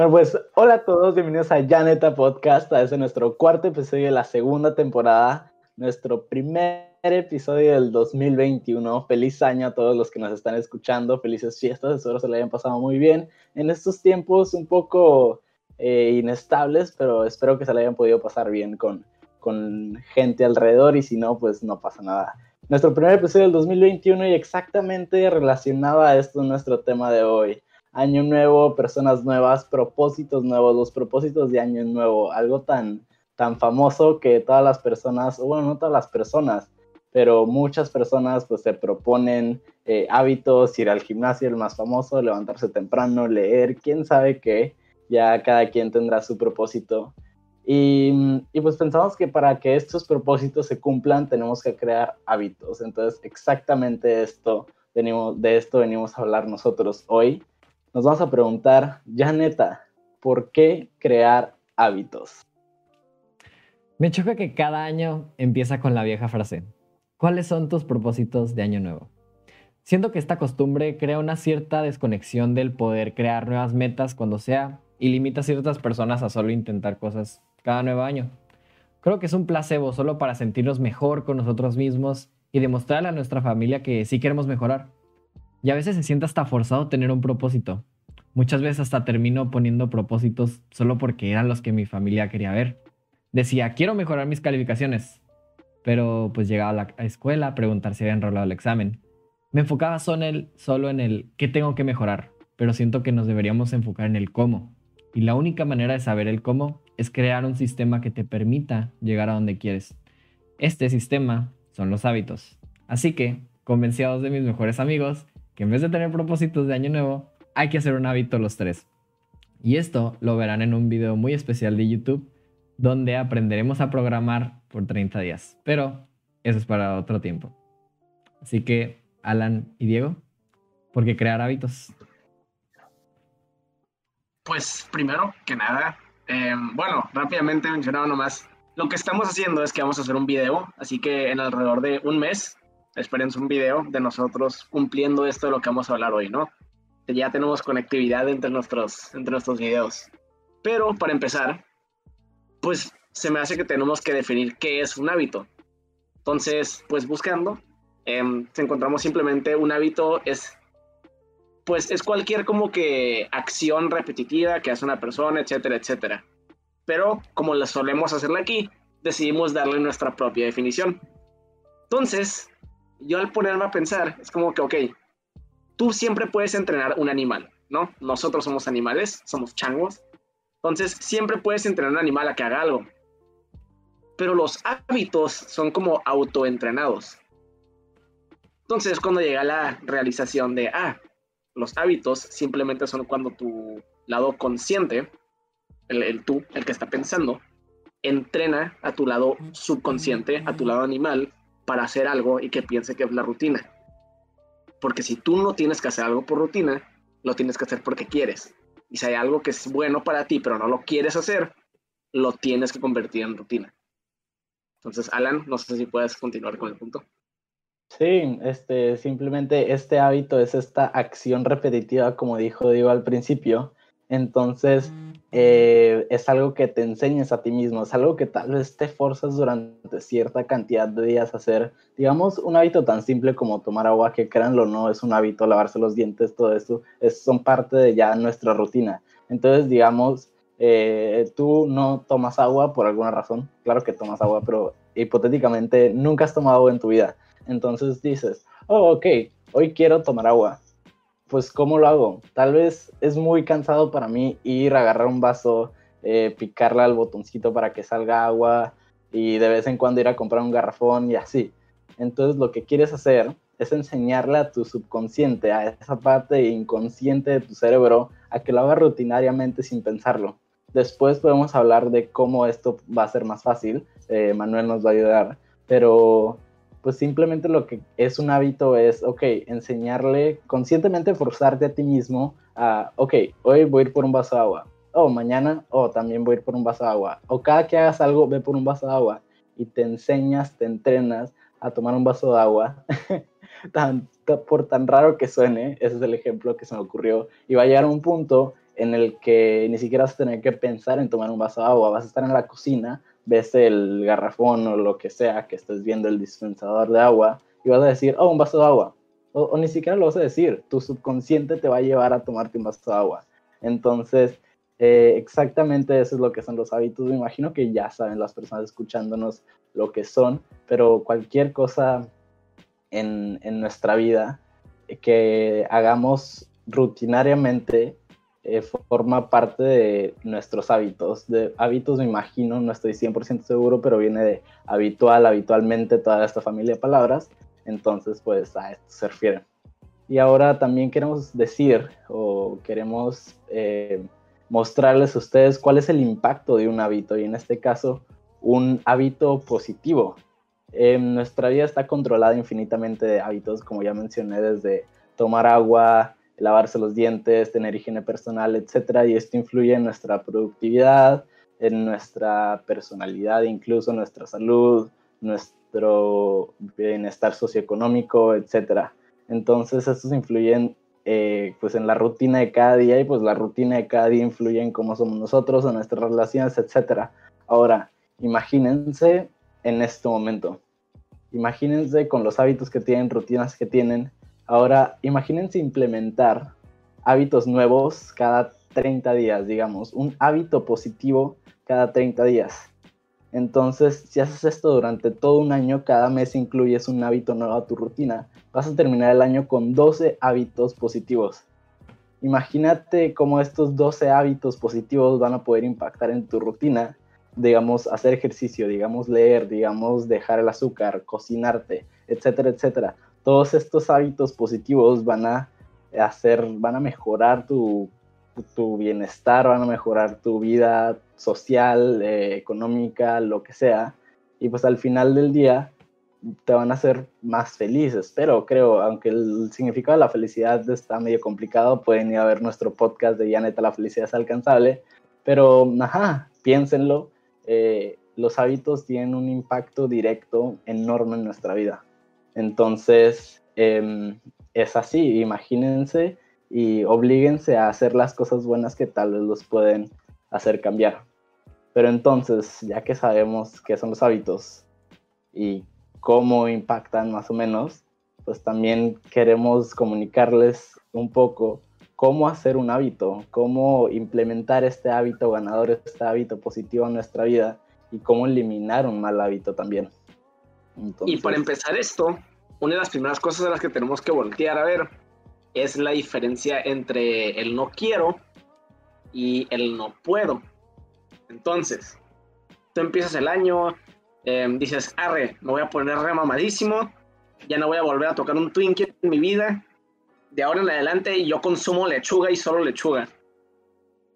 Bueno, pues hola a todos, bienvenidos a Janeta Podcast, este nuestro cuarto episodio de la segunda temporada, nuestro primer episodio del 2021. Feliz año a todos los que nos están escuchando, felices fiestas, espero se le hayan pasado muy bien en estos tiempos un poco eh, inestables, pero espero que se le hayan podido pasar bien con, con gente alrededor y si no, pues no pasa nada. Nuestro primer episodio del 2021 y exactamente relacionado a esto nuestro tema de hoy año nuevo, personas nuevas, propósitos nuevos, los propósitos de año nuevo, algo tan, tan famoso que todas las personas, bueno, no todas las personas, pero muchas personas pues se proponen eh, hábitos, ir al gimnasio, el más famoso, levantarse temprano, leer, quién sabe qué, ya cada quien tendrá su propósito. Y, y, pues pensamos que para que estos propósitos se cumplan tenemos que crear hábitos. Entonces exactamente esto venimos, de esto venimos a hablar nosotros hoy nos vamos a preguntar, ya neta, ¿por qué crear hábitos? Me choca que cada año empieza con la vieja frase. ¿Cuáles son tus propósitos de año nuevo? Siento que esta costumbre crea una cierta desconexión del poder crear nuevas metas cuando sea y limita a ciertas personas a solo intentar cosas cada nuevo año. Creo que es un placebo solo para sentirnos mejor con nosotros mismos y demostrarle a nuestra familia que sí queremos mejorar. Y a veces se siente hasta forzado tener un propósito. Muchas veces hasta termino poniendo propósitos solo porque eran los que mi familia quería ver. Decía, quiero mejorar mis calificaciones. Pero pues llegaba a la escuela a preguntar si había enrolado el examen. Me enfocaba solo en, el, solo en el qué tengo que mejorar, pero siento que nos deberíamos enfocar en el cómo. Y la única manera de saber el cómo es crear un sistema que te permita llegar a donde quieres. Este sistema son los hábitos. Así que, convencidos de mis mejores amigos, en vez de tener propósitos de año nuevo, hay que hacer un hábito los tres. Y esto lo verán en un video muy especial de YouTube donde aprenderemos a programar por 30 días. Pero eso es para otro tiempo. Así que, Alan y Diego, ¿por qué crear hábitos? Pues primero que nada, em, bueno, rápidamente mencionaba nomás, lo que estamos haciendo es que vamos a hacer un video, así que en alrededor de un mes esperen un video de nosotros cumpliendo esto de lo que vamos a hablar hoy, ¿no? Ya tenemos conectividad entre nuestros, entre nuestros videos. Pero para empezar, pues se me hace que tenemos que definir qué es un hábito. Entonces, pues buscando, eh, encontramos simplemente un hábito es, pues es cualquier como que acción repetitiva que hace una persona, etcétera, etcétera. Pero como la solemos hacerla aquí, decidimos darle nuestra propia definición. Entonces, yo al ponerme a pensar, es como que, ok, tú siempre puedes entrenar un animal, ¿no? Nosotros somos animales, somos changos, entonces siempre puedes entrenar un animal a que haga algo. Pero los hábitos son como autoentrenados. Entonces cuando llega la realización de, ah, los hábitos simplemente son cuando tu lado consciente, el, el tú, el que está pensando, entrena a tu lado subconsciente, a tu lado animal, para hacer algo y que piense que es la rutina. Porque si tú no tienes que hacer algo por rutina, lo tienes que hacer porque quieres. Y si hay algo que es bueno para ti, pero no lo quieres hacer, lo tienes que convertir en rutina. Entonces, Alan, no sé si puedes continuar con el punto. Sí, este, simplemente este hábito es esta acción repetitiva, como dijo Diego al principio. Entonces, eh, es algo que te enseñes a ti mismo, es algo que tal vez te forzas durante cierta cantidad de días a hacer. Digamos, un hábito tan simple como tomar agua, que créanlo no, es un hábito, lavarse los dientes, todo eso, es, son parte de ya nuestra rutina. Entonces, digamos, eh, tú no tomas agua por alguna razón, claro que tomas agua, pero hipotéticamente nunca has tomado agua en tu vida. Entonces dices, oh, ok, hoy quiero tomar agua pues ¿cómo lo hago? Tal vez es muy cansado para mí ir a agarrar un vaso, eh, picarle al botoncito para que salga agua y de vez en cuando ir a comprar un garrafón y así. Entonces lo que quieres hacer es enseñarle a tu subconsciente, a esa parte inconsciente de tu cerebro, a que lo haga rutinariamente sin pensarlo. Después podemos hablar de cómo esto va a ser más fácil. Eh, Manuel nos va a ayudar. Pero pues simplemente lo que es un hábito es, ok, enseñarle, conscientemente forzarte a ti mismo a, ok, hoy voy a ir por un vaso de agua, o mañana, o también voy a ir por un vaso de agua, o cada que hagas algo, ve por un vaso de agua, y te enseñas, te entrenas a tomar un vaso de agua, por tan raro que suene, ese es el ejemplo que se me ocurrió, y va a llegar un punto en el que ni siquiera vas a tener que pensar en tomar un vaso de agua, vas a estar en la cocina, ves el garrafón o lo que sea que estés viendo el dispensador de agua y vas a decir, oh, un vaso de agua. O, ni siquiera lo vas a decir, tu subconsciente te va a llevar a tomarte un vaso de agua. Entonces, eh, exactamente eso es lo que son los hábitos. Me imagino que ya saben las personas escuchándonos lo que son, pero cualquier cosa en, en nuestra vida que hagamos rutinariamente eh, forma parte de nuestros hábitos. De hábitos me imagino, no estoy 100% seguro, pero viene de habitual, habitualmente, toda esta familia de palabras. Entonces, pues a esto se refiere. Y ahora también queremos decir o queremos eh, mostrarles a ustedes cuál es el impacto de un hábito y en este caso un hábito positivo. nuestra vida está controlada infinitamente de hábitos, como ya mencioné, desde tomar agua, lavarse los dientes, tener higiene personal, etcétera, y esto influye en nuestra productividad, en nuestra personalidad, incluso nuestra salud, nuestro bienestar socioeconómico, etcétera. Entonces, estos influyen eh, pues en la rutina de cada día y pues la rutina de cada día influye en cómo somos nosotros, en nuestras relaciones, etcétera. Ahora, imagínense en este momento. Imagínense con los hábitos que tienen, rutinas que tienen, Ahora, imagínense implementar hábitos nuevos cada 30 días, digamos, un hábito positivo cada 30 días. Entonces, si haces esto durante todo un año, cada mes incluyes un hábito nuevo a tu rutina, vas a terminar el año con 12 hábitos positivos. Imagínate cómo estos 12 hábitos positivos van a poder impactar en tu rutina, digamos, hacer ejercicio, digamos, leer, digamos, dejar el azúcar, cocinarte, etcétera, etcétera todos estos hábitos positivos van a hacer, van a mejorar tu, tu bienestar, van a mejorar tu vida social, eh, económica, lo que sea. Y pues al final del día te van a hacer más felices. Pero creo, aunque el significado de la felicidad está medio complicado, pueden ir a ver nuestro podcast de Ya neta la felicidad es alcanzable. Pero, ajá, piénsenlo. Eh, los hábitos tienen un impacto directo enorme en nuestra vida. Entonces, em, es así, imagínense y oblíguense a hacer las cosas buenas que tal vez los pueden hacer cambiar. Pero entonces, ya que sabemos qué son los hábitos y cómo impactan más o menos, pues también queremos comunicarles un poco cómo hacer un hábito, cómo implementar este hábito ganador, este hábito positivo en nuestra vida y cómo eliminar un mal hábito también. Y para empezar esto, una de las primeras cosas a las que tenemos que voltear a ver es la diferencia entre el no quiero y el no puedo. Entonces, tú empiezas el año, em, dices, arre, me voy a poner remamadísimo, ya no voy a volver a tocar un Twinkie en mi vida, de ahora en adelante yo consumo lechuga y solo lechuga.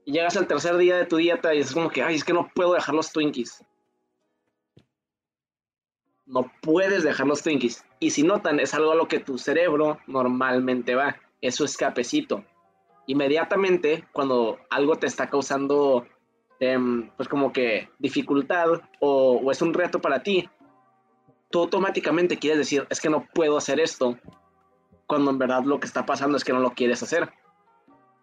Y llegas al tercer día de tu dieta y es como que, ay, es que no puedo dejar los Twinkies no puedes dejar los Twinkies. Y si notan, es algo a lo que tu cerebro normalmente va, es su escapecito. Inmediatamente, cuando algo te está causando, em, pues como que dificultad o, o, es un reto para ti, tú automáticamente quieres decir, es que no puedo hacer esto, cuando en verdad lo que está pasando es que no lo quieres hacer.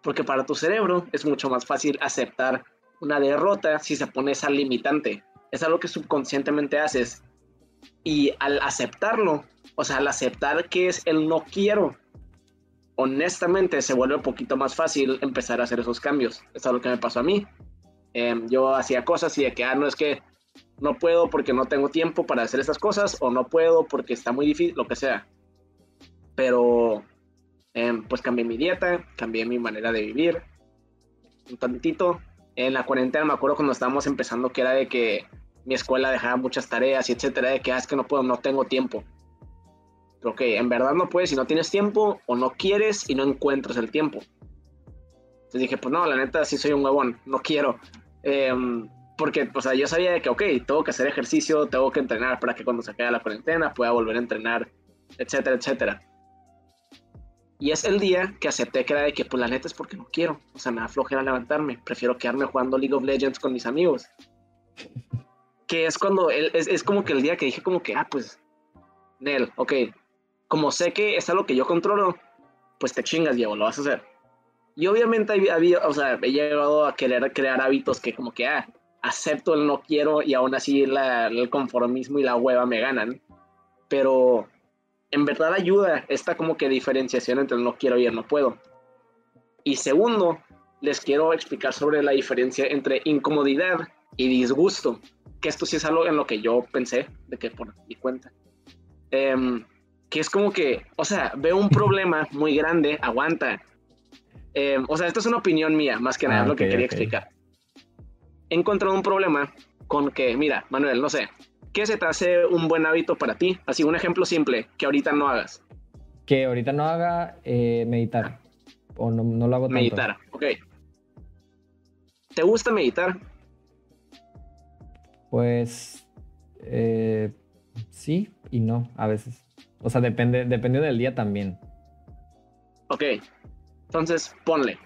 Porque para tu cerebro es mucho más fácil aceptar una derrota si se pone esa limitante. Es algo que subconscientemente haces y al aceptarlo, o sea, al aceptar que es el no quiero, honestamente se vuelve un poquito más fácil empezar a hacer esos cambios. Eso es lo que me pasó a mí. Em, yo hacía cosas y de que, ah, no es que no puedo porque no tengo tiempo para hacer estas cosas o no puedo porque está muy difícil, lo que sea. Pero, em, pues cambié mi dieta, cambié mi manera de vivir un tantito. En la cuarentena me acuerdo cuando estábamos empezando que era de que mi escuela dejaba muchas tareas y etcétera, de que ah, es que no puedo, no tengo tiempo. Pero que en verdad no puedes si no tienes tiempo o no quieres y no encuentras el tiempo. Entonces dije, pues no, la neta sí soy un huevón, no quiero. Em, porque, o sea, yo sabía de que, ok, tengo que hacer ejercicio, tengo que entrenar para que cuando se acabe la cuarentena pueda volver a entrenar, etcétera, etcétera. Y es el día que acepté que era de que, pues la neta es porque no quiero. O sea, me da flojera levantarme. Prefiero quedarme jugando League of Legends con mis amigos que es cuando él, es, es, como que el día que dije como que, ah, pues, Nel, ok, como sé que es algo que yo controlo, pues te chingas, Diego, lo vas a hacer. Y obviamente había, o sea, he llegado a querer crear hábitos que como que, ah, acepto el no quiero y aún así el conformismo y la hueva me ganan. Pero en verdad ayuda esta como que diferenciación entre el no quiero y el no puedo. Y segundo, les quiero explicar sobre la diferencia entre incomodidad y disgusto, que esto sí es algo en lo que yo pensé, de que por mi cuenta. Em, que es como que, o sea, veo un problema muy grande, aguanta. Em, o sea, esto es una opinión mía, más que nada, ah, lo que quería explicar. He encontrado un problema con que, mira, Manuel, no sé, ¿qué se te hace un buen hábito para ti? Así, un ejemplo simple, que ahorita no hagas. Que ahorita no haga eh, meditar. O no, no, lo hago tanto. Meditar, ok. ¿Te gusta meditar? Pues eh, sí y no, a veces. O sea, depende, depende del día también. Ok, entonces ponle.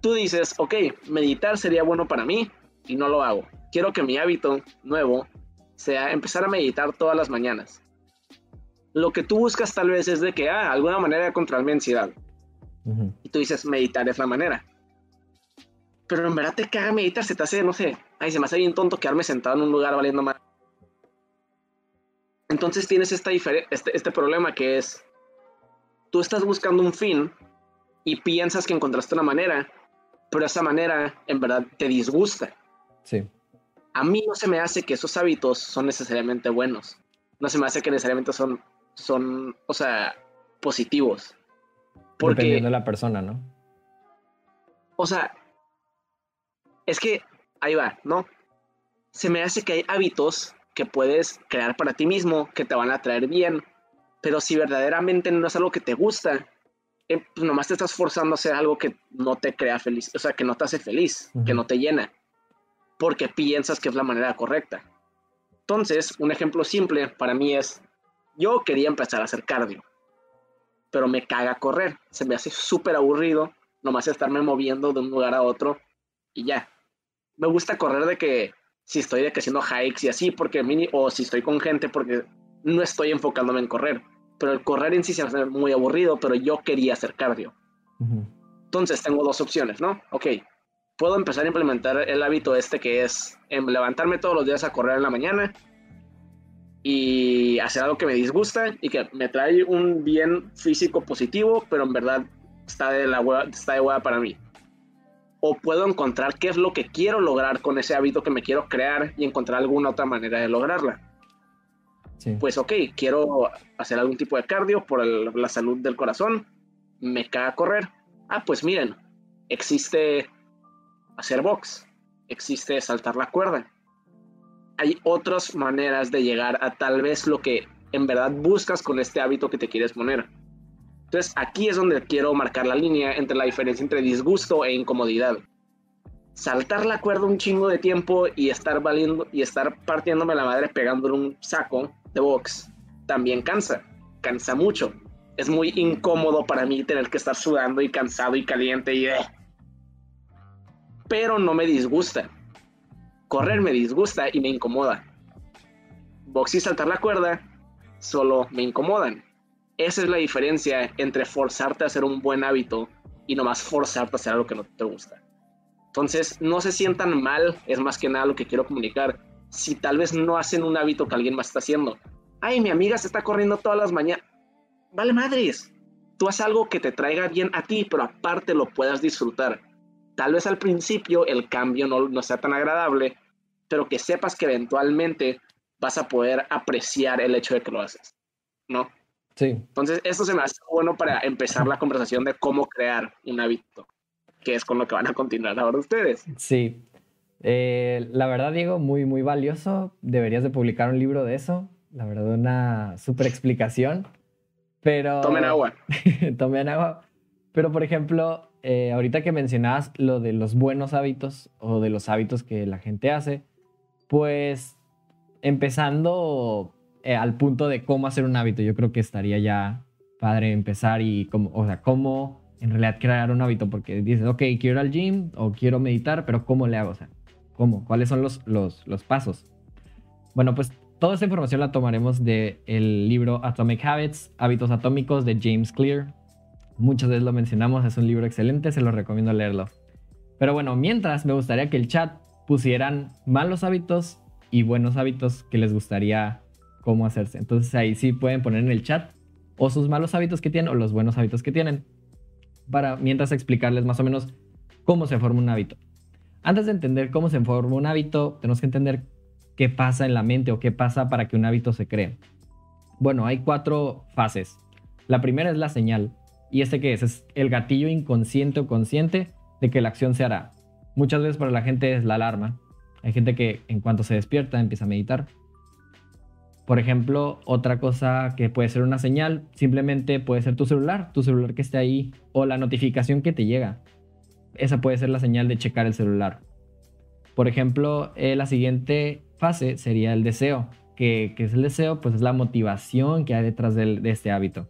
Tú dices, ok, meditar sería bueno para mí y no lo hago. Quiero que mi hábito nuevo sea empezar a meditar todas las mañanas. Lo que tú buscas tal vez es de que, ah, alguna manera de controlar mi ansiedad. Y tú dices, meditar es la manera pero en verdad te caga meditar, se te hace, no sé, ay, se me hace bien tonto quedarme sentado en un lugar valiendo mal. Entonces tienes esta este, este problema que es, tú estás buscando un fin y piensas que encontraste una manera, pero esa manera en verdad te disgusta. Sí. A mí no se me hace que esos hábitos son necesariamente buenos. No se me hace que necesariamente son, son o sea, positivos. Porque, Dependiendo de la persona, ¿no? O sea, es que ahí va, ¿no? Se me hace que hay hábitos que puedes crear para ti mismo, que te van a traer bien, pero si verdaderamente no es algo que te gusta, eh, pues nomás te estás forzando a hacer algo que no te crea feliz, o sea, que no te hace feliz, que no te llena, porque piensas que es la manera correcta. Entonces, un ejemplo simple para mí es, yo quería empezar a hacer cardio, pero me caga correr, se me hace súper aburrido, nomás estarme moviendo de un lugar a otro y ya me gusta correr de que si estoy de que haciendo hikes y así, porque mini, o si estoy con gente, porque no estoy enfocándome en correr. Pero el correr en sí se hace muy aburrido, pero yo quería hacer cardio. Entonces tengo dos opciones, ¿no? Ok, puedo empezar a implementar el hábito este que es em, levantarme todos los días a correr en la mañana y hacer algo que me disgusta y que me trae un bien físico positivo, pero en verdad está de, la está de hueá para mí o puedo encontrar qué es lo que quiero lograr con ese hábito que me quiero crear y encontrar alguna otra manera de lograrla. Pues ok, quiero hacer algún tipo de cardio por la salud del corazón, me caga correr. Ah, pues miren, existe hacer box, existe saltar la cuerda. Hay otras maneras de llegar a tal vez lo que en verdad buscas con este hábito que te quieres poner. Entonces aquí es donde quiero marcar la línea entre la diferencia entre disgusto e incomodidad. Saltar la cuerda un chingo de tiempo y estar valiendo y estar partiéndome la madre pegándole un saco de box también cansa, cansa mucho. Es muy incómodo para mí tener que estar sudando y cansado y caliente y... Eh. Pero no me disgusta. Correr me disgusta y me incomoda. Box y saltar la cuerda solo me incomodan esa es la diferencia entre forzarte a hacer un buen hábito y nomás forzarte a hacer algo que no te gusta. Entonces, no se sientan mal, es más que nada lo que quiero comunicar. Si tal vez no hacen un hábito que alguien más está haciendo. Ay, mi amiga se está corriendo todas las mañanas. Vale, madres. Tú haz algo que te traiga bien a ti, pero aparte lo puedas disfrutar. Tal vez al principio el cambio no, no sea tan agradable, pero que sepas que eventualmente vas a poder apreciar el hecho de que lo haces. ¿No? Entonces, esto se me hace bueno para empezar la conversación de cómo crear un hábito, que es con lo que van a continuar ahora ustedes. Sí. Eh, la verdad, Diego, muy, muy valioso. Deberías de publicar un libro de eso. La verdad, una súper explicación. Pero... Tomen agua. Tomen agua. Pero, por ejemplo, eh, ahorita que mencionabas lo de los buenos hábitos o de los hábitos que la gente hace, pues empezando eh, al punto de cómo hacer un hábito. Yo creo que estaría ya padre empezar y como, o sea, cómo en realidad crear un hábito, porque dices, ok, quiero ir al gym o quiero meditar, pero ¿cómo le hago? O sea, ¿cómo? ¿Cuáles son los, los, los pasos? Bueno, pues toda esta información la tomaremos del libro Atomic Habits, Hábitos Atómicos de James Clear. Muchas veces lo mencionamos, es un libro excelente, se lo recomiendo leerlo. Pero bueno, mientras me gustaría que el chat pusieran malos hábitos y buenos hábitos que les gustaría cómo hacerse. Entonces ahí sí pueden poner en el chat o sus malos hábitos que tienen o los buenos hábitos que tienen para mientras explicarles más o menos cómo se forma un hábito. Antes de entender cómo se forma un hábito, tenemos que entender qué pasa en la mente o qué pasa para que un hábito se cree. Bueno, hay cuatro fases. La primera es la señal. ¿Y este qué es? Es el gatillo inconsciente o consciente de que la acción se hará. Muchas veces para la gente es la alarma. Hay gente que en cuanto se despierta empieza a meditar. Por ejemplo, otra cosa que puede ser una señal, simplemente puede ser tu celular, tu celular que esté ahí o la notificación que te llega. Esa puede ser la señal de checar el celular. Por ejemplo, eh, la siguiente fase sería el deseo, que, es el deseo, pues es la motivación que hay detrás de este hábito.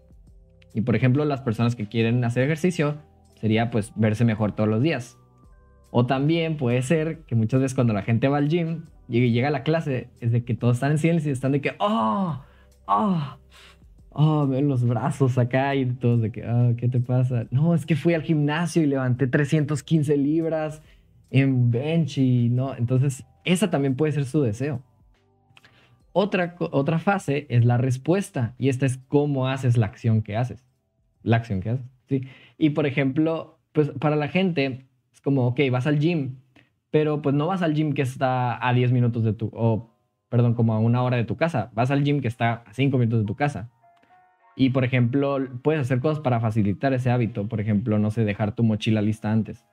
Y por ejemplo, las personas que quieren hacer ejercicio sería pues verse mejor todos los días. O también puede ser que muchas veces cuando la gente va al gym, llega a la clase, es de que todos están en silencio y están de que, oh, oh, oh, ven los brazos acá y todos de que, oh, ¿qué te pasa? No, es que fui al gimnasio y levanté 315 libras en bench y no, entonces esa también puede ser su deseo. Otra, otra fase es la respuesta y esta es cómo haces la acción que haces. La acción que haces, sí. Y por ejemplo, pues para la gente es como, ok, vas al gym pero pues no vas al gym que está a 10 minutos de tu, o perdón, como a una hora de tu casa, vas al gym que está a 5 minutos de tu casa. Y por ejemplo, puedes hacer cosas para facilitar ese hábito, por ejemplo, no sé, dejar tu mochila lista antes.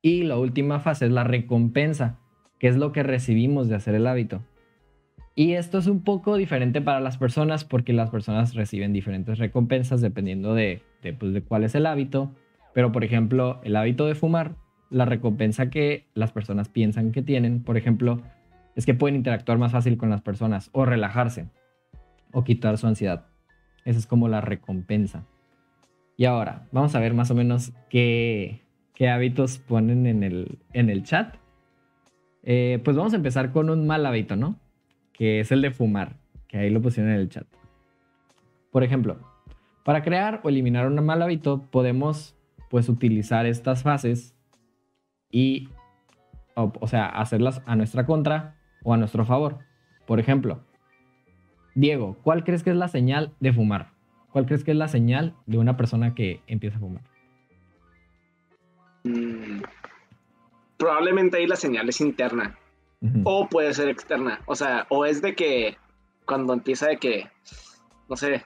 Y la última fase es la recompensa, que es lo que recibimos de hacer el hábito. Y esto es un poco diferente para las personas porque las personas reciben diferentes recompensas dependiendo de, de, pues, de cuál es el hábito. Pero por ejemplo, el hábito de fumar la recompensa que las personas piensan que tienen, por ejemplo, es que pueden interactuar más fácil con las personas o relajarse o quitar su ansiedad. Esa es como la recompensa. Y ahora, vamos a ver más o menos qué, hábitos ponen en el, chat. Eh, pues vamos a empezar con un mal hábito, ¿no? Que es el de fumar, que ahí lo pusieron en el chat. Por ejemplo, para crear o eliminar un mal hábito podemos pues utilizar estas fases y, o, sea, hacerlas a nuestra contra o a nuestro favor. Por ejemplo, Diego, ¿cuál crees que es la señal de fumar? ¿Cuál crees que es la señal de una persona que empieza a fumar? Mm, probablemente ahí la señal es interna. O puede ser externa. O sea, o es de que cuando empieza de que, no sé,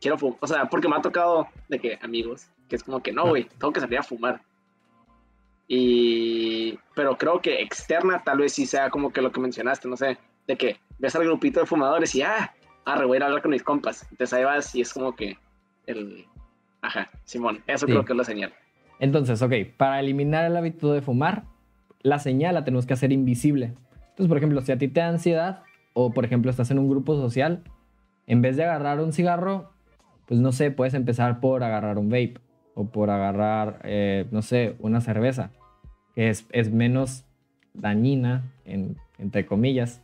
quiero fumar. O sea, porque me ha tocado de que amigos, que es como que no, güey, tengo que salir a fumar. Y, pero creo que externa tal vez sí sea como que lo que mencionaste, no sé, de que ves al grupito de fumadores y, ah, ah, voy a hablar con mis compas. Entonces ahí vas y es como que el, ajá, Simón, eso creo que es la señal. Entonces, ok, para eliminar el hábito de fumar, la señal la tenemos que hacer invisible. Entonces, por ejemplo, si a ti te da ansiedad o, por ejemplo, estás en un grupo social, en vez de agarrar un cigarro, pues no sé, puedes empezar por agarrar un vape o por agarrar, eh, no sé, una cerveza, que es, es menos dañina, entre comillas,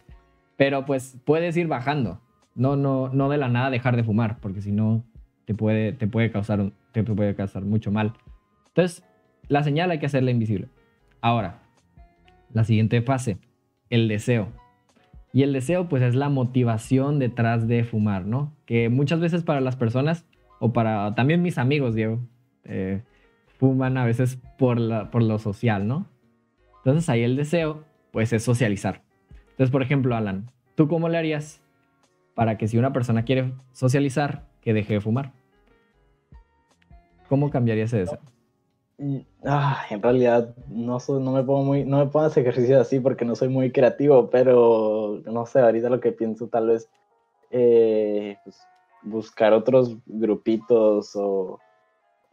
pero pues puedes ir bajando. No, no, no de la nada dejar de fumar, porque si no te puede, te, puede causar, te puede causar mucho mal. Entonces, la señal hay que hacerla invisible. Ahora, la siguiente fase, el deseo. Y el deseo, pues es la motivación detrás de fumar, ¿no? Que muchas veces para las personas, o para también mis amigos, Diego, eh, fuman a veces por, la, por lo social, ¿no? Entonces ahí el deseo, pues es socializar. Entonces, por ejemplo, Alan, ¿tú cómo le harías para que si una persona quiere socializar, que deje de fumar? ¿Cómo cambiaría ese deseo? Mm, ah, en realidad no, me pongo muy, no me pongo ese ejercicio así porque no soy muy creativo, pero no sé, ahorita lo que pienso tal vez eh, pues, buscar otros grupitos o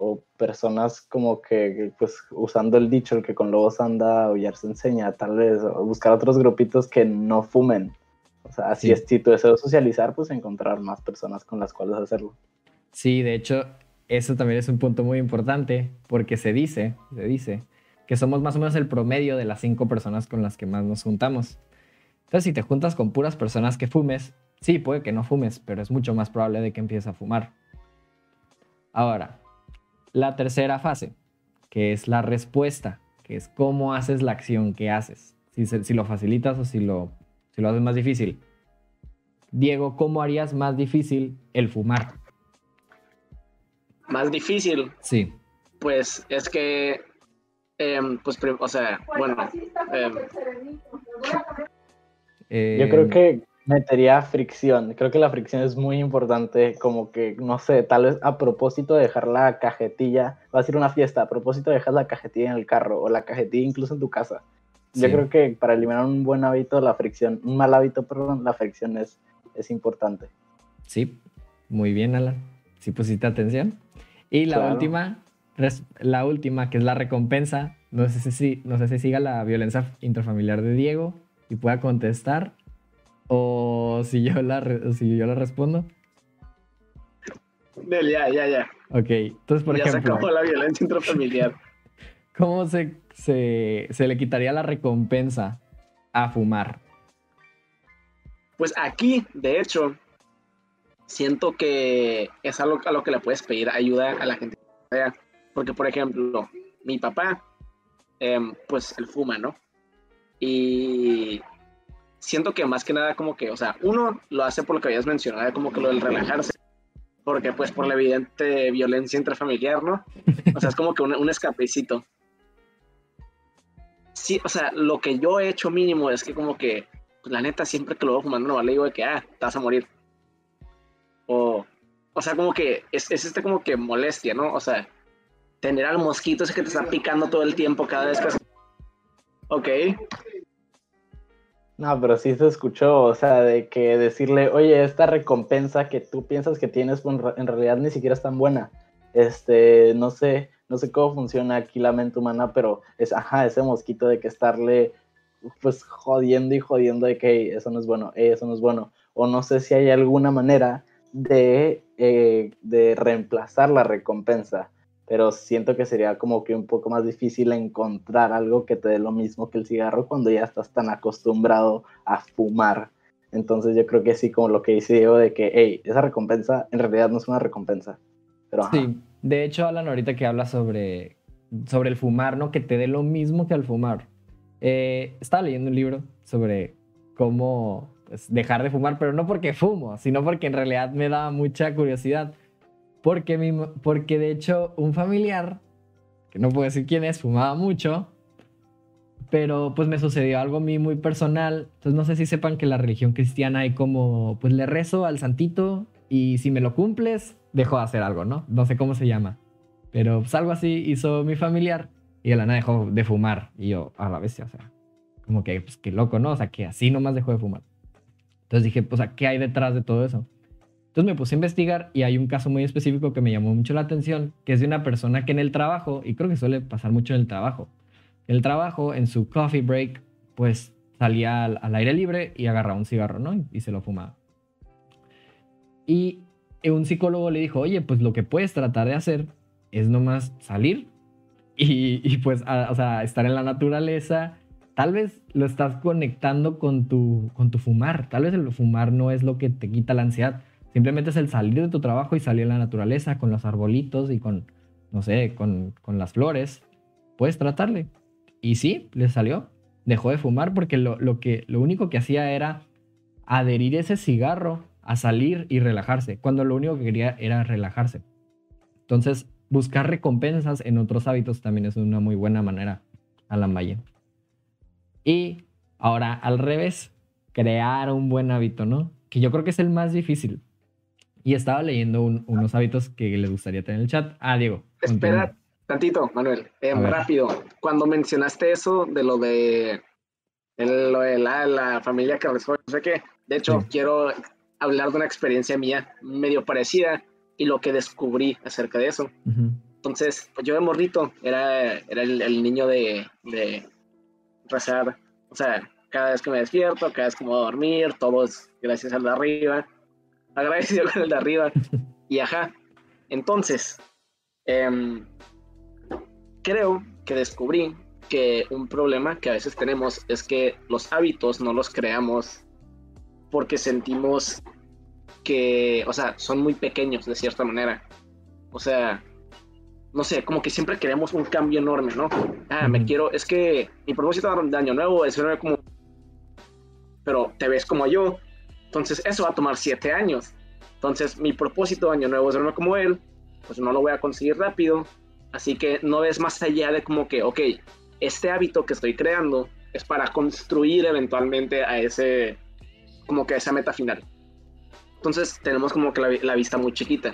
o personas como que, pues usando el dicho, el que con lobos anda, aullar se enseña, tal vez, o buscar otros grupitos que no fumen. O sea, así es, si tu deseo socializar, pues encontrar más personas con las cuales hacerlo. Sí, de hecho, eso también es un punto muy importante, porque se dice, se dice, que somos más o menos el promedio de las cinco personas con las que más nos juntamos. Entonces, si te juntas con puras personas que fumes, sí, puede que no fumes, pero es mucho más probable de que empieces a fumar. Ahora, la tercera fase, que es la respuesta, que es cómo haces la acción que haces, si, si lo facilitas o si lo, si lo haces más difícil. Diego, ¿cómo harías más difícil el fumar? Más difícil. Sí. Pues es que, em, pues, o sea, bueno. Em, Yo creo que metería fricción. Creo que la fricción es muy importante, como que, no sé, tal vez a propósito de dejar la cajetilla, vas a a una fiesta, a propósito de dejar la cajetilla en el carro o la cajetilla incluso en tu casa. Yo creo que para eliminar un buen hábito, la fricción, un mal hábito, perdón, la fricción es, es importante. Sí, muy bien, Alan. Sí pusiste atención. Y la última, la última, que es la recompensa. No sé si, no sé si siga la violencia intrafamiliar de Diego y pueda contestar o si yo la, si yo la respondo. Ya, ya, ya. Ok, entonces por ya ejemplo... se acabó la violencia intrafamiliar. ¿Cómo se, se, se le quitaría la recompensa a fumar? Pues aquí, de hecho, siento que es algo a lo que le puedes pedir ayuda a la gente. Porque, por ejemplo, mi papá, em, pues él fuma, ¿no? Y siento que más que nada como que, o sea, uno lo hace por lo que habías mencionado, como que lo del relajarse, porque pues por la evidente violencia intrafamiliar, ¿no? O sea, es como que un, un escapecito. Sí, o sea, lo que yo he hecho mínimo es que como que, pues, la neta, siempre que lo veo fumando, no le digo de que, ah, te vas a morir. O, o sea, como que es, es este como que molestia, ¿no? O sea, tener al mosquito ese que te está picando todo el tiempo cada vez que... Ok, no, pero sí se escuchó, o sea, de que decirle, oye, esta recompensa que tú piensas que tienes, pues, en realidad ni siquiera es tan buena. Este, no sé, no sé cómo funciona aquí la mente humana, pero es, ajá, ese mosquito de que estarle, pues, jodiendo y jodiendo de que eso no es bueno, eso no es bueno. O no sé si hay alguna manera de, eh, de reemplazar la recompensa pero siento que sería como que un poco más difícil encontrar algo que te dé lo mismo que el cigarro cuando ya estás tan acostumbrado a fumar. Entonces yo creo que sí, como lo que dice Diego, de que, hey, esa recompensa en realidad no es una recompensa. Sí, de hecho, Alan, ahorita que habla sobre, sobre el fumar, ¿no? Que te dé lo mismo que al fumar. Eh, estaba leyendo un libro sobre cómo pues, dejar de fumar, pero no porque fumo, sino porque en realidad me da mucha curiosidad. Porque, mi, porque de hecho un familiar, que no puedo decir quién es, fumaba mucho, pero pues me sucedió algo a mí muy personal. Entonces no sé si sepan que la religión cristiana hay como, pues le rezo al santito y si me lo cumples, dejo de hacer algo, ¿no? No sé cómo se llama. Pero pues algo así hizo mi familiar y el Ana dejó de fumar. Y yo, a la vez, o sea, como que, pues qué loco, ¿no? O sea, que así nomás dejó de fumar. Entonces dije, pues, ¿qué hay detrás de todo eso? Entonces me puse a investigar y hay un caso muy específico que me llamó mucho la atención, que es de una persona que en el trabajo, y creo que suele pasar mucho en el trabajo, en el trabajo, en su coffee break, pues salía al, aire libre y agarraba un cigarro, ¿no? Y, se lo fumaba. Y un psicólogo le dijo, oye, pues lo que puedes tratar de hacer es nomás salir y, pues, o sea, estar en la naturaleza. Tal vez lo estás conectando con tu, con tu fumar. Tal vez el fumar no es lo que te quita la ansiedad Simplemente es el salir de tu trabajo y salir a la naturaleza con los arbolitos y con, no sé, con, las flores. Puedes tratarle. Y sí, le salió. Dejó de fumar porque lo, que, lo único que hacía era adherir ese cigarro a salir y relajarse, cuando lo único que quería era relajarse. Entonces, buscar recompensas en otros hábitos también es una muy buena manera, a la Valle. Y ahora, al revés, crear un buen hábito, ¿no? Que yo creo que es el más difícil. Y estaba leyendo unos hábitos que le gustaría tener en el chat. Ah, Diego. Espera tantito, Manuel. Eh, rápido. Cuando mencionaste eso de lo de, lo de la, familia que resuelve, no sé qué. De hecho, quiero hablar de una experiencia mía medio parecida y lo que descubrí acerca de eso. Entonces, pues yo de morrito era, era el, niño de, de rezar. O sea, cada vez que me despierto, cada vez que me voy a dormir, todo es gracias al de arriba agradecido con el de arriba. Y ajá. Entonces, em, creo que descubrí que un problema que a veces tenemos es que los hábitos no los creamos porque sentimos que, o sea, son muy pequeños de cierta manera. O sea, no sé, como que siempre queremos un cambio enorme, ¿no? Ah, me quiero, es que mi propósito de año nuevo es como, pero te ves como yo, entonces eso va a tomar siete años. Entonces mi propósito de año nuevo es verme como él, pues no lo voy a conseguir rápido, así que no ves más allá de como que, ok, este hábito que estoy creando es para construir eventualmente a ese, como que a esa meta final. Entonces tenemos como que la, vista muy chiquita.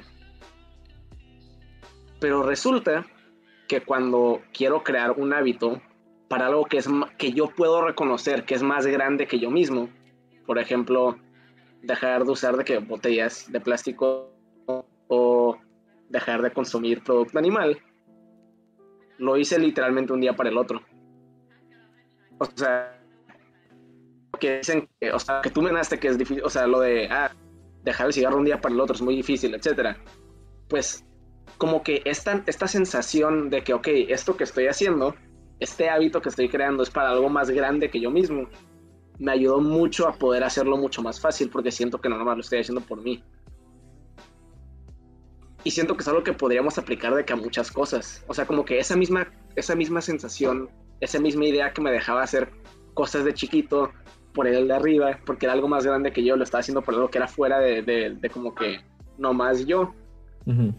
Pero resulta que cuando quiero crear un hábito para algo que, es, que yo puedo reconocer que es más grande que yo mismo, por ejemplo, dejar de usar de que botellas de plástico o dejar de consumir producto animal, lo hice literalmente un día para el otro. O sea, que dicen o sea, que tú menaste que es difícil, o sea, lo de, ah, dejar el cigarro un día para el otro es muy difícil, etcétera. Pues, como que esta, esta sensación de que, ok, esto que estoy haciendo, este hábito que estoy creando es para algo más grande que yo mismo, me ayudó mucho a poder hacerlo mucho más fácil porque siento que no nomás lo estoy haciendo por mí. Y siento que es algo que podríamos aplicar de que a muchas cosas. O sea, como que esa misma, esa misma sensación, esa misma idea que me dejaba hacer cosas de chiquito por el de arriba, porque era algo más grande que yo, lo estaba haciendo por algo que era fuera de, de, como que no más yo,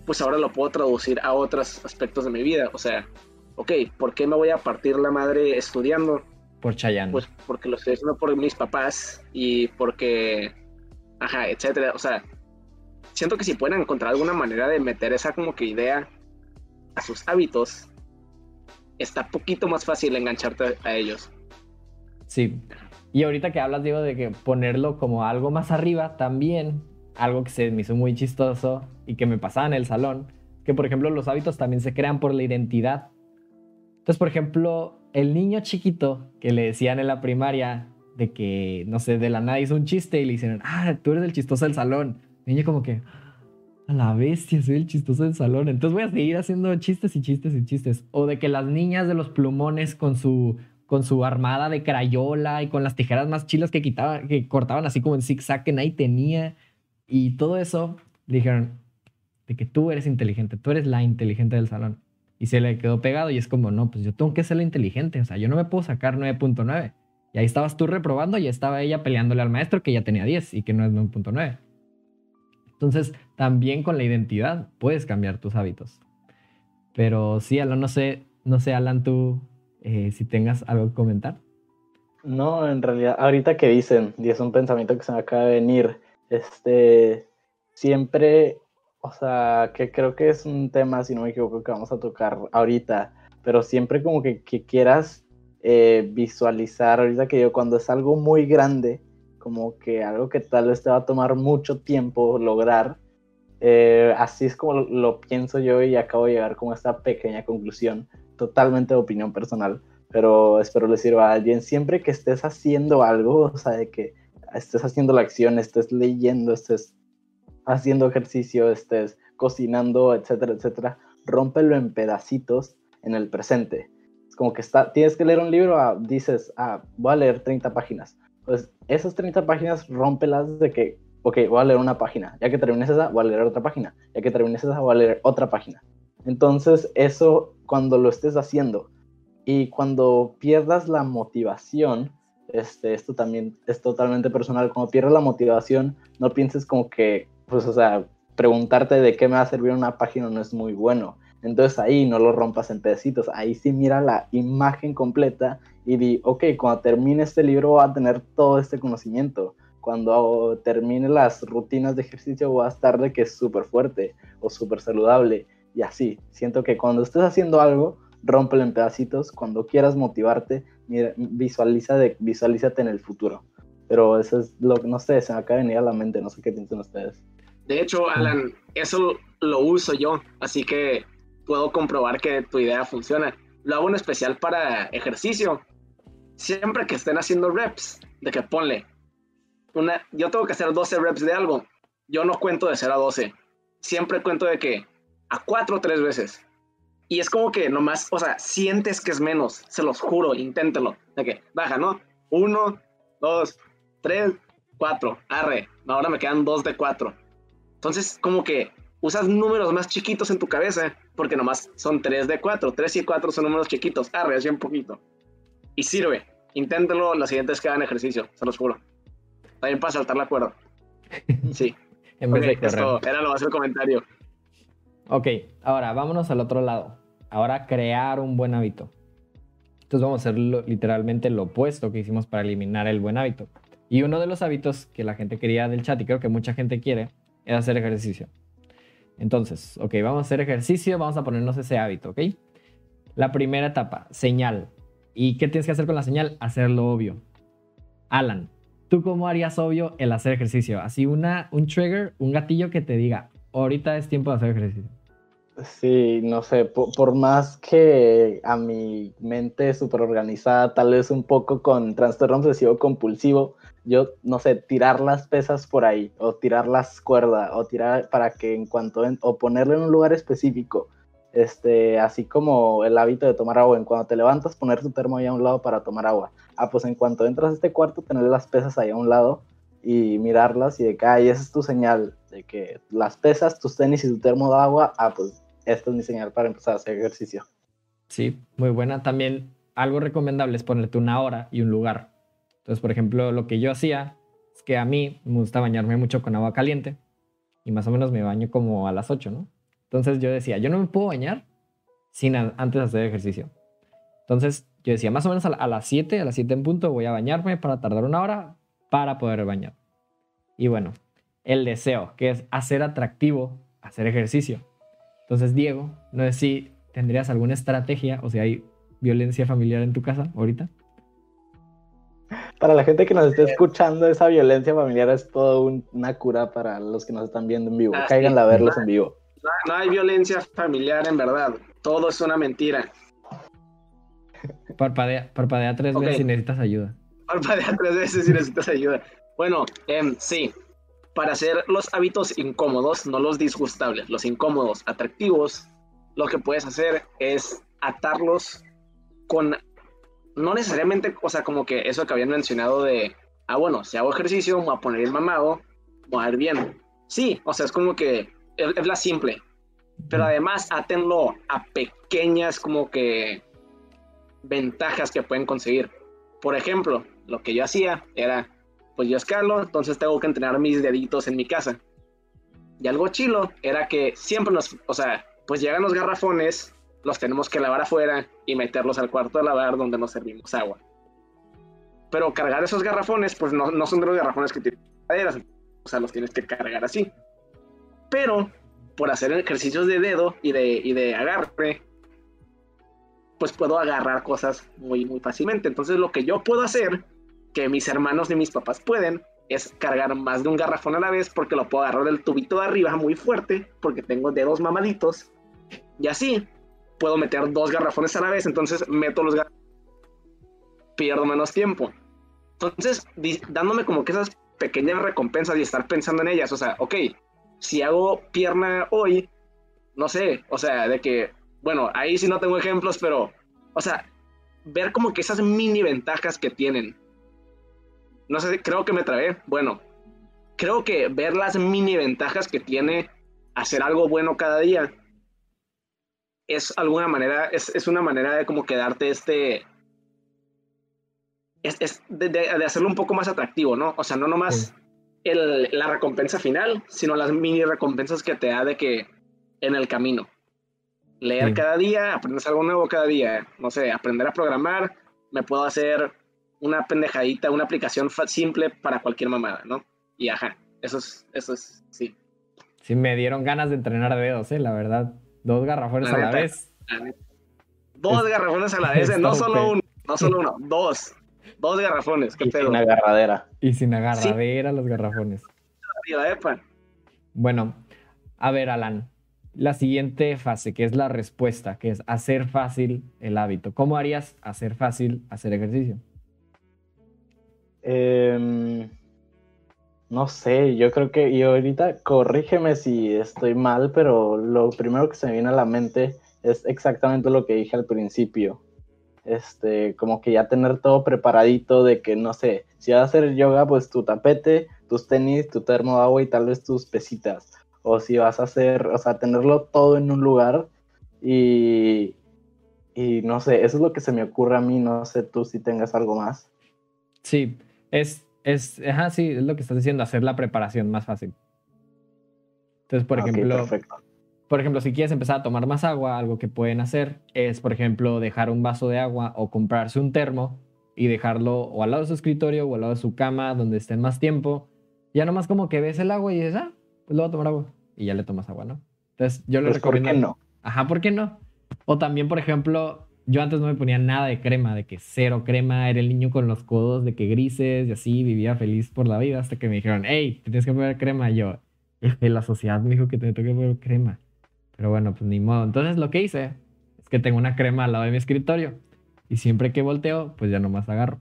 pues ahora lo puedo traducir a otros aspectos de mi vida. O sea, ok, ¿por qué me voy a partir la madre estudiando? Por Chayanne. Pues porque lo estoy haciendo por mis papás y porque, ajá, etcétera. O sea, siento que si pueden encontrar alguna manera de meter esa como que idea a sus hábitos, está poquito más fácil engancharte a ellos. Sí. Y ahorita que hablas, digo, de que ponerlo como algo más arriba, también algo que se me hizo muy chistoso y que me pasaba en el salón, que por ejemplo los hábitos también se crean por la identidad. Entonces, por ejemplo, el niño chiquito que le decían en la primaria de que, no sé, de la nada hizo un chiste y le dijeron, ah, tú eres el chistoso del salón. El niño como que, a la bestia, soy el chistoso del salón. Entonces voy a seguir haciendo chistes y chistes y chistes. O de que las niñas de los plumones con su, con su armada de crayola y con las tijeras más chilas que, quitaban, que cortaban así como en zigzag que nadie tenía. Y todo eso, dijeron, de que tú eres inteligente, tú eres la inteligente del salón. Y se le quedó pegado y es como, no, pues yo tengo que ser inteligente, o sea, yo no me puedo sacar 9.9. Y ahí estabas tú reprobando y estaba ella peleándole al maestro que ya tenía 10 y que no es 9.9. Entonces, también con la identidad puedes cambiar tus hábitos. Pero sí, Alan, no sé, no sé, Alan, tú eh, si tengas algo que comentar. No, en realidad, ahorita que dicen, y es un pensamiento que se me acaba de venir, este, siempre o sea, que creo que es un tema, si no me equivoco, que vamos a tocar ahorita, pero siempre como que, quieras eh, visualizar, ahorita que yo cuando es algo muy grande, como que algo que tal vez te va a tomar mucho tiempo lograr, eh, así es como lo, pienso yo y acabo de llegar como a esta pequeña conclusión, totalmente de opinión personal, pero espero le sirva a alguien. Siempre que estés haciendo algo, o sea, de que estés haciendo la acción, estés leyendo, estés haciendo ejercicio, estés cocinando, etcétera, etcétera, rómpelo en pedacitos en el presente. Es como que está, tienes que leer un libro, ah, dices, ah, voy a leer 30 páginas. Pues esas 30 páginas rómpelas de que, ok, voy a leer una página. Ya que termines esa, voy a leer otra página. Ya que termines esa, voy a leer otra página. Entonces, eso cuando lo estés haciendo y cuando pierdas la motivación, este, esto también es totalmente personal, cuando pierdas la motivación, no pienses como que pues, o sea, preguntarte de qué me va a servir una página no es muy bueno. Entonces ahí no lo rompas en pedacitos, ahí sí mira la imagen completa y di, ok, cuando termine este libro voy a tener todo este conocimiento. Cuando termine las rutinas de ejercicio voy a estar de que es súper fuerte o súper saludable y así. Siento que cuando estés haciendo algo, rómpelo en pedacitos. Cuando quieras motivarte, mira, visualiza de, visualízate en el futuro. Pero eso es lo que, no sé, se me acaba de venir a la mente, no sé qué piensan ustedes. De hecho, Alan, eso lo uso yo, así que puedo comprobar que tu idea funciona. Lo hago en especial para ejercicio. Siempre que estén haciendo reps, de que ponle, una, yo tengo que hacer 12 reps de algo. Yo no cuento de 0 a 12. Siempre cuento de que a 4 o 3 veces. Y es como que nomás, o sea, sientes que es menos. Se los juro, inténtelo. De que baja, ¿no? 1, 2, 3, 4. Arre. Ahora me quedan 2 de 4 entonces, como que usas números más chiquitos en tu cabeza, porque nomás son 3 de 4, 3 y 4 son números chiquitos, arre, así un poquito. Y sirve, inténtelo las siguientes que hagan ejercicio, se los juro. También para saltar la cuerda. Sí. en vez Ok, de esto era lo más el comentario. Ok, ahora vámonos al otro lado. Ahora crear un buen hábito. Entonces vamos a hacer lo- literalmente lo opuesto que hicimos para eliminar el buen hábito. Y uno de los hábitos que la gente quería del chat y creo que mucha gente quiere hacer ejercicio. Entonces, ok, vamos a hacer ejercicio, vamos a ponernos ese hábito, ¿ok? La primera etapa, señal. ¿Y qué tienes que hacer con la señal? Hacerlo obvio. Alan, ¿tú cómo harías obvio el hacer ejercicio? Así una, un trigger, un gatillo que te diga, ahorita es tiempo de hacer ejercicio. Sí, no sé, po- por, más que a mi mente súper organizada, tal vez un poco con trastorno obsesivo compulsivo, yo, no sé, tirar las pesas por ahí, o tirar las cuerdas, o tirar para que en cuanto, en- o ponerlo en un lugar específico, este, así como el hábito de tomar agua, en cuando te levantas, poner tu termo ahí a un lado para tomar agua. Ah, pues en cuanto entras a este cuarto, tener las pesas ahí a un lado y mirarlas y de que, esa es tu señal, de que las pesas, tus tenis y tu termo de agua, ah, pues esta es mi señal para empezar a hacer ejercicio. Sí, muy buena. También algo recomendable es ponerte una hora y un lugar. Entonces, por ejemplo, lo que yo hacía es que a mí me gusta bañarme mucho con agua caliente y más o menos me baño como a las 8, ¿no? Entonces yo decía, yo no me puedo bañar sin antes hacer ejercicio. Entonces yo decía, más o menos a las 7, a las 7 en punto voy a bañarme para tardar una hora para poder bañar. Y bueno, el deseo, que es hacer atractivo hacer ejercicio. Entonces, Diego, no sé si tendrías alguna estrategia o si hay violencia familiar en tu casa ahorita. Para la gente que nos esté escuchando, esa violencia familiar es todo un- una cura para los que nos están viendo en vivo. Ah, sí. A verlos en vivo. No, no hay violencia familiar en verdad. Todo es una mentira. Parpadea, parpadea tres veces si necesitas ayuda. Parpadea tres veces si necesitas ayuda. Bueno, em, sí. Para hacer los hábitos incómodos, no los disgustables, los incómodos, atractivos, lo que puedes hacer es atarlos con, no necesariamente, o sea, como que eso que habían mencionado de, ah, bueno, si hago ejercicio, me voy a poner el mamado, voy a ir bien. Sí, o sea, es como que es, es la simple. Pero además, átenlo a pequeñas como que ventajas que pueden conseguir. Por ejemplo, lo que yo hacía era, pues yo escalo, entonces tengo que entrenar mis deditos en mi casa. Y algo chilo era que siempre nos, o sea, pues llegan los garrafones, los tenemos que lavar afuera y meterlos al cuarto de lavar donde nos servimos agua. Pero cargar esos garrafones, pues no, no son de los garrafones que tienen maderas, o sea, los tienes que cargar así. Pero por hacer ejercicios de dedo y de, y de agarre, pues puedo agarrar cosas muy, muy fácilmente. Entonces lo que yo puedo hacer, que mis hermanos ni mis papás pueden, es cargar más de un garrafón a la vez porque lo puedo agarrar del tubito de arriba muy fuerte porque tengo dedos mamaditos. Y así puedo meter dos garrafones a la vez, entonces meto los garrafones, pierdo menos tiempo. Entonces, dándome como que esas pequeñas recompensas y estar pensando en ellas, o sea, ok, si hago pierna hoy, no sé, o sea, de que, bueno, ahí sí no tengo ejemplos, pero, o sea, ver como que esas mini ventajas que tienen. No sé, creo que me trabé. Bueno, creo que ver las mini ventajas que tiene hacer algo bueno cada día es alguna manera, es, es una manera de como quedarte este... Es, es de, de- de hacerlo un poco más atractivo, ¿no? O sea, no nomás el- la recompensa final, sino las mini recompensas que te da de que en el camino. Leer Sí. cada día, aprendes algo nuevo cada día. No sé, aprender a programar, me puedo hacer una pendejadita, una aplicación simple para cualquier mamada, ¿no? Y ajá, eso es, eso es, sí. Sí, me dieron ganas de entrenar dedos, ¿eh? La verdad. Dos garrafones La a la neta. vez. Dos garrafones a la vez, no solo uno, no solo uno, dos. Dos garrafones, qué Y pedo. sin agarradera. Y sin agarradera los garrafones. Bueno, a ver, Alan. La siguiente fase, que es la respuesta, que es hacer fácil el hábito. ¿Cómo harías hacer fácil hacer ejercicio? Em, no sé, yo creo que, y ahorita corrígeme si estoy mal, pero lo primero que se me viene a la mente es exactamente lo que dije al principio. Este, como que ya tener todo preparadito de que, no sé, si vas a hacer yoga, pues tu tapete, tus tenis, tu termo de agua y tal vez tus pesitas. o si vas a hacer, o sea, tenerlo todo en un lugar y, y no sé, eso es lo que se me ocurre a mí, no sé tú si tengas algo más. Sí, es, es, ajá, sí, es lo que estás diciendo, hacer la preparación más fácil. Entonces, por Ah, ejemplo, perfecto. por ejemplo, si quieres empezar a tomar más agua, algo que pueden hacer es, por ejemplo, dejar un vaso de agua o comprarse un termo y dejarlo o al lado de su escritorio o al lado de su cama donde estén más tiempo. Ya nomás como que ves el agua y dices, ah, pues le voy a tomar agua. Y ya le tomas agua, ¿no? Entonces, yo le Pues, ¿por recomiendo. qué no? Ajá, ¿por qué no? O también, por ejemplo, yo antes no me ponía nada de crema, de que cero crema, era el niño con los codos de que grises y así, vivía feliz por la vida hasta que me dijeron, hey, te tienes que poner crema. Y yo, "Es que la sociedad me dijo que te tengo que poner crema. Pero bueno, pues ni modo. Entonces lo que hice es que tengo una crema al lado de mi escritorio y siempre que volteo, pues ya nomás agarro.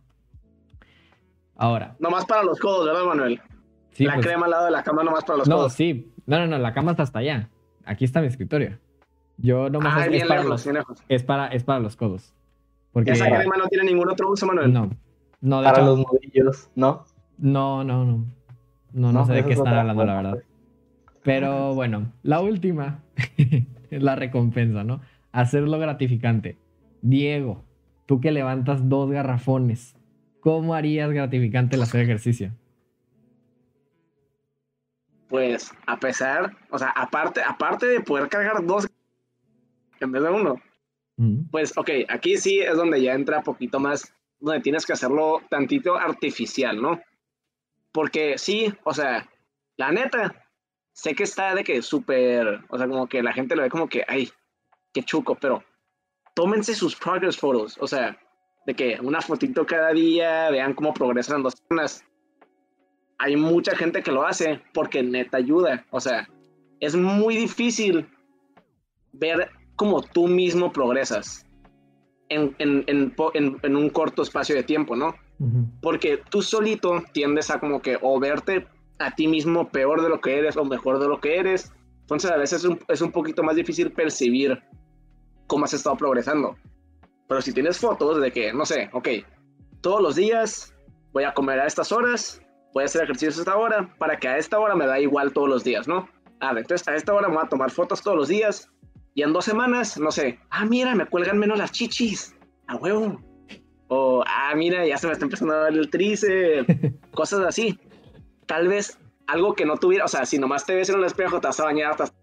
Ahora, Nomás para los codos, ¿verdad, Manuel? sí, la pues- crema al lado de la cama nomás para los no, codos. sí, no, no, no, la cama está hasta allá. Aquí está mi escritorio. Yo nomás Ah, es- para lejos, los- es para, es para los codos. Porque Esa crema no tiene ningún otro uso, Manuel. no, no, de Para hecho, los nudillos, ¿no? no, no, no, no, no sé de qué es están hablando, la verdad. Pero bueno, la última es la recompensa, ¿no? Hacerlo gratificante. Diego, tú que levantas dos garrafones, ¿cómo harías gratificante el hacer ejercicio? Pues, a pesar, o sea, aparte, aparte de poder cargar dos en vez de uno, Mm, pues, ok, aquí sí es donde ya entra poquito más, donde tienes que hacerlo tantito artificial, ¿no? Porque sí, o sea, la neta, sé que está de que súper, o sea, como que la gente lo ve como que, ay, qué chuco, pero tómense sus progress photos, o sea, de que una fotito cada día, vean cómo progresan dos semanas. Hay mucha gente que lo hace porque neta ayuda, o sea, es muy difícil ver cómo tú mismo progresas en, en, en, un corto espacio de tiempo, ¿no? Porque tú solito tiendes a como que o verte a ti mismo peor de lo que eres o mejor de lo que eres. Entonces a veces es un, es un poquito más difícil percibir cómo has estado progresando. Pero si tienes fotos de que, no sé, ok, todos los días voy a comer a estas horas, voy a hacer ejercicios a esta hora, para que a esta hora me da igual todos los días, ¿no? Ah, entonces a esta hora me voy a tomar fotos todos los días y en dos semanas, no sé, ah, mira, me cuelgan menos las chichis, a huevo. O, ah, mira, ya se me está empezando a ver el tríceps, cosas así. Tal vez algo que no tuviera, o sea, si nomás te ves en un espejo, te vas a bañar, te vas-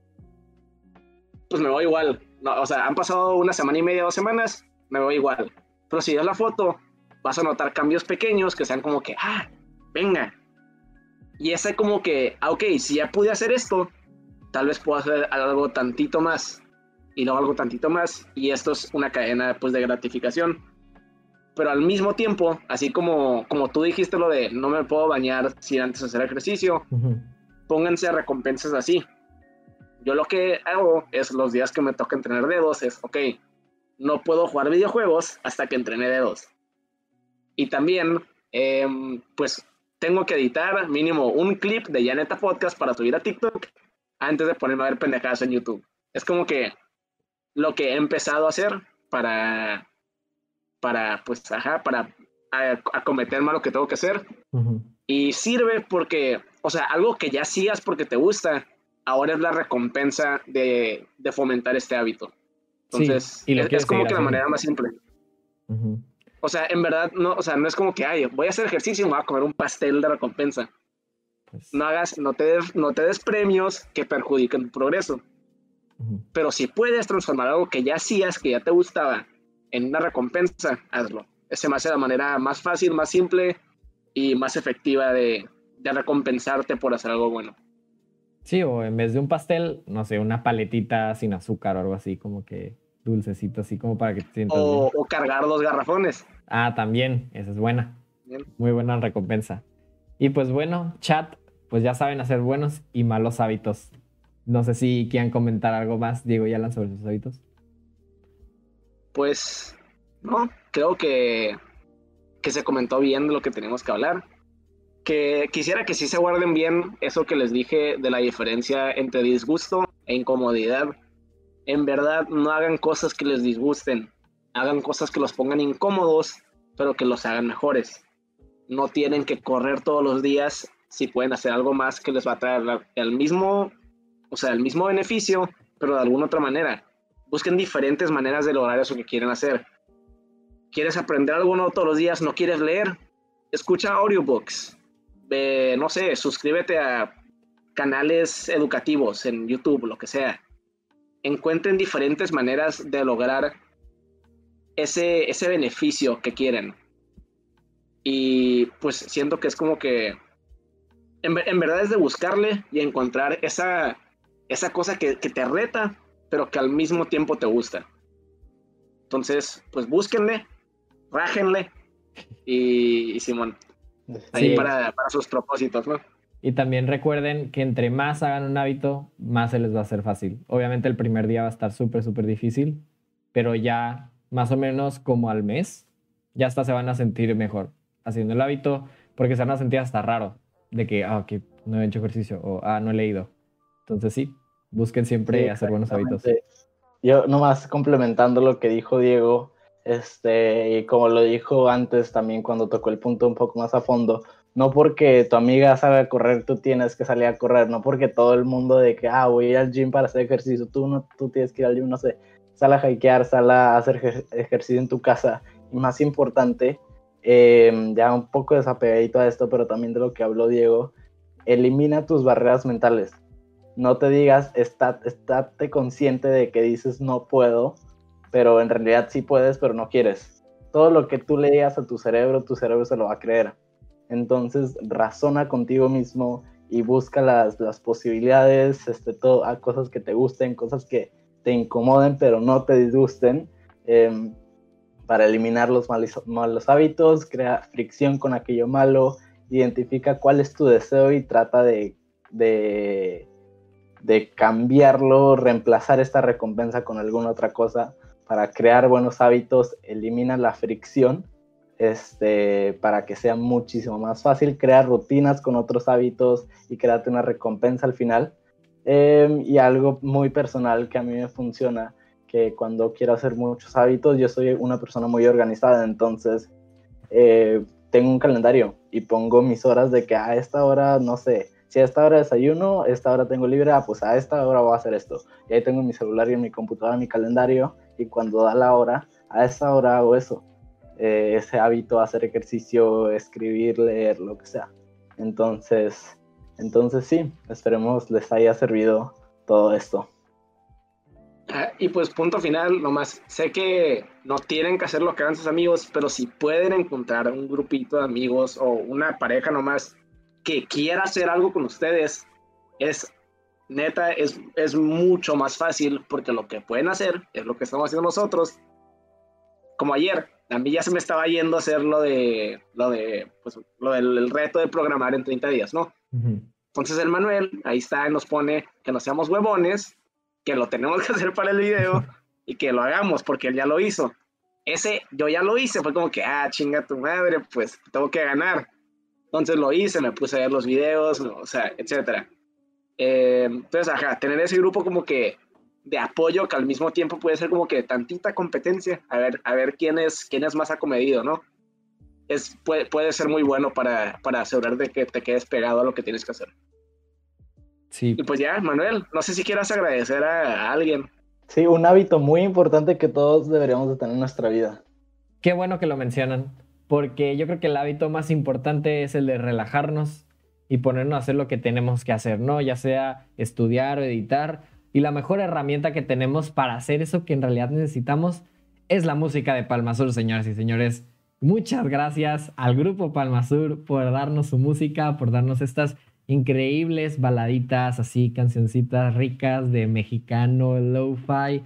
pues me voy igual. No, o sea, han pasado una semana y media, dos semanas, me voy igual. Pero si ves la foto, vas a notar cambios pequeños que sean como que, ah, venga. Y ese como que, ah, ok, si ya pude hacer esto, tal vez puedo hacer algo tantito más. Y luego algo tantito más. Y esto es una cadena pues de gratificación. Pero al mismo tiempo, así como, como tú dijiste lo de no me puedo bañar sin antes hacer ejercicio, Ujú. pónganse recompensas así. Yo lo que hago es los días que me toca entrenar dedos, es, ok, no puedo jugar videojuegos hasta que entrene dedos. Y también, em, pues, tengo que editar mínimo un clip de Yaneta Podcast para subir a TikTok antes de ponerme a ver pendejadas en YouTube. Es como que lo que he empezado a hacer para, para pues, ajá, para a- acometerme a lo que tengo que hacer. Y sirve porque, o sea, algo que ya hacías porque te gusta, ahora es la recompensa de, de fomentar este hábito. Sí, Entonces, y es, como que la haciendo. manera más simple. O sea, en verdad, no, o sea, no es como que, ay, voy a hacer ejercicio y me voy a comer un pastel de recompensa. Pues, No hagas, no te, des- no te des premios que perjudiquen tu progreso. Pero si puedes transformar algo que ya hacías, que ya te gustaba, en una recompensa, hazlo. Ese me hace la manera más fácil, más simple y más efectiva de, de recompensarte por hacer algo bueno. Sí, o en vez de un pastel, no sé, una paletita sin azúcar o algo así, como que dulcecito, así como para que te sientas O, bien. o cargar dos garrafones. Ah, también, esa es buena. Bien. Muy buena recompensa. Y pues bueno, chat, pues ya saben hacer buenos y malos hábitos. No sé si quieran comentar algo más, Diego y Alan, sobre sus hábitos. Pues, no, creo que, que se comentó bien de lo que tenemos que hablar. Que quisiera que sí se guarden bien eso que les dije de la diferencia entre disgusto e incomodidad. En verdad, no hagan cosas que les disgusten. Hagan cosas que los pongan incómodos, pero que los hagan mejores. No tienen que correr todos los días si pueden hacer algo más que les va a traer el mismo, o sea, el mismo beneficio, pero de alguna otra manera. Busquen diferentes maneras de lograr eso que quieren hacer. ¿Quieres aprender algo nuevo todos los días? ¿No quieres leer? Escucha audiobooks. no sé, suscríbete a canales educativos en YouTube, lo que sea. Encuentren diferentes maneras de lograr ese, ese beneficio que quieren. Y pues siento que es como que en, verdad es de buscarle y encontrar esa, esa cosa que, te reta, pero que al mismo tiempo te gusta. Entonces, pues búsquenle, rájenle y, Simón, ahí para, para, sus propósitos, ¿no? Y también recuerden que entre más hagan un hábito, más se les va a hacer fácil. Obviamente el primer día va a estar súper, súper difícil, pero ya más o menos como al mes, ya hasta se van a sentir mejor haciendo el hábito, porque se van a sentir hasta raro de que, ah, que no he hecho ejercicio o, ah, no he leído. Entonces sí, busquen siempre hacer buenos hábitos. Yo nomás complementando lo que dijo Diego, este, y como lo dijo antes también cuando tocó el punto un poco más a fondo, no porque tu amiga sabe correr, tú tienes que salir a correr, no porque todo el mundo de que, ah, voy al gym para hacer ejercicio, tú no, tú tienes que ir al gym, no sé, sal a hikear, sal a hacer ejercicio en tu casa. Y más importante, eh, ya un poco desapegadito a esto, pero también de lo que habló Diego, elimina tus barreras mentales. No te digas, estate consciente de que dices no puedo, pero en realidad sí puedes, pero no quieres. Todo lo que tú le digas a tu cerebro, tu cerebro se lo va a creer. Entonces, razona contigo mismo y busca las, las posibilidades, este, todo, a cosas que te gusten, cosas que te incomoden, pero no te disgusten. Em, para eliminar los malos, hábitos, crea fricción con aquello malo, identifica cuál es tu deseo y trata de, cambiarlo, reemplazar esta recompensa con alguna otra cosa para crear buenos hábitos, elimina la fricción este, para que sea muchísimo más fácil, crear rutinas con otros hábitos y créate una recompensa al final. Em, y algo muy personal que a mí me funciona cuando quiero hacer muchos hábitos, yo soy una persona muy organizada, entonces eh, tengo un calendario y pongo mis horas de que a esta hora, no sé, si a esta hora desayuno, a esta hora tengo libre, ah, pues a esta hora voy a hacer esto. Y ahí tengo mi celular y en mi computadora mi calendario y cuando da la hora, a esa hora hago eso. Eh, ese hábito, hacer ejercicio, escribir, leer, lo que sea. Entonces, entonces sí, esperemos les haya servido todo esto. Ah, y pues punto final, nomás, sé que no tienen que hacer lo que hagan sus amigos, pero si pueden encontrar un grupito de amigos o una pareja nomás que quiera hacer algo con ustedes, es neta, es, es mucho más fácil porque lo que pueden hacer es lo que estamos haciendo nosotros. Como ayer, a mí ya se me estaba yendo a hacer lo de, lo de, pues, lo del reto de programar en 30 días, ¿no? Entonces el Manuel, ahí está, nos pone que no seamos huevones que lo tenemos que hacer para el video y que lo hagamos porque él ya lo hizo. Ese yo ya lo hice, fue como que, ah, chinga tu madre, pues tengo que ganar. Entonces lo hice, me puse a ver los videos, o sea, etcétera. Eh, entonces, ajá, tener ese grupo como que de apoyo que al mismo tiempo puede ser como que tantita competencia, a ver, a ver quién es, quién es más acomedido, ¿no? Es, puede, puede ser muy bueno para, para asegurar de que te quedes pegado a lo que tienes que hacer. Y pues ya, Manuel, no sé si quieras agradecer a, alguien. Sí, un hábito muy importante que todos deberíamos de tener en nuestra vida. Qué bueno que lo mencionan, porque yo creo que el hábito más importante es el de relajarnos y ponernos a hacer lo que tenemos que hacer, ¿no? Ya sea estudiar o editar. Y la mejor herramienta que tenemos para hacer eso que en realidad necesitamos es la música de Palmasur, señoras y señores. Muchas gracias al grupo Palmasur por darnos su música, por darnos estas increíbles baladitas, así, cancioncitas ricas de mexicano, lo-fi.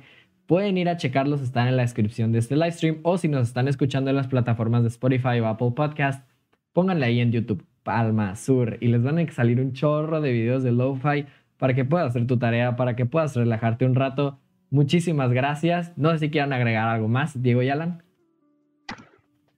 Pueden ir a checarlos, están en la descripción de este live stream o si nos están escuchando en las plataformas de Spotify o Apple Podcast, pónganle ahí en YouTube Palma Sur y les van a salir un chorro de videos de lo-fi para que puedas hacer tu tarea, para que puedas relajarte un rato. Muchísimas gracias. No sé si quieran agregar algo más, Diego y Alan.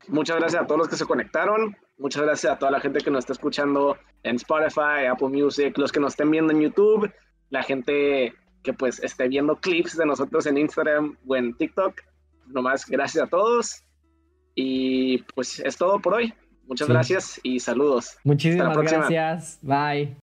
Muchas gracias a todos los que se conectaron. Muchas gracias a toda la gente que nos está escuchando en Spotify, Apple Music, los que nos estén viendo en YouTube, la gente que pues esté viendo clips de nosotros en Instagram o en TikTok. Nomás gracias a todos. Y pues es todo por hoy. Muchas gracias y saludos. Muchísimas gracias. Bye.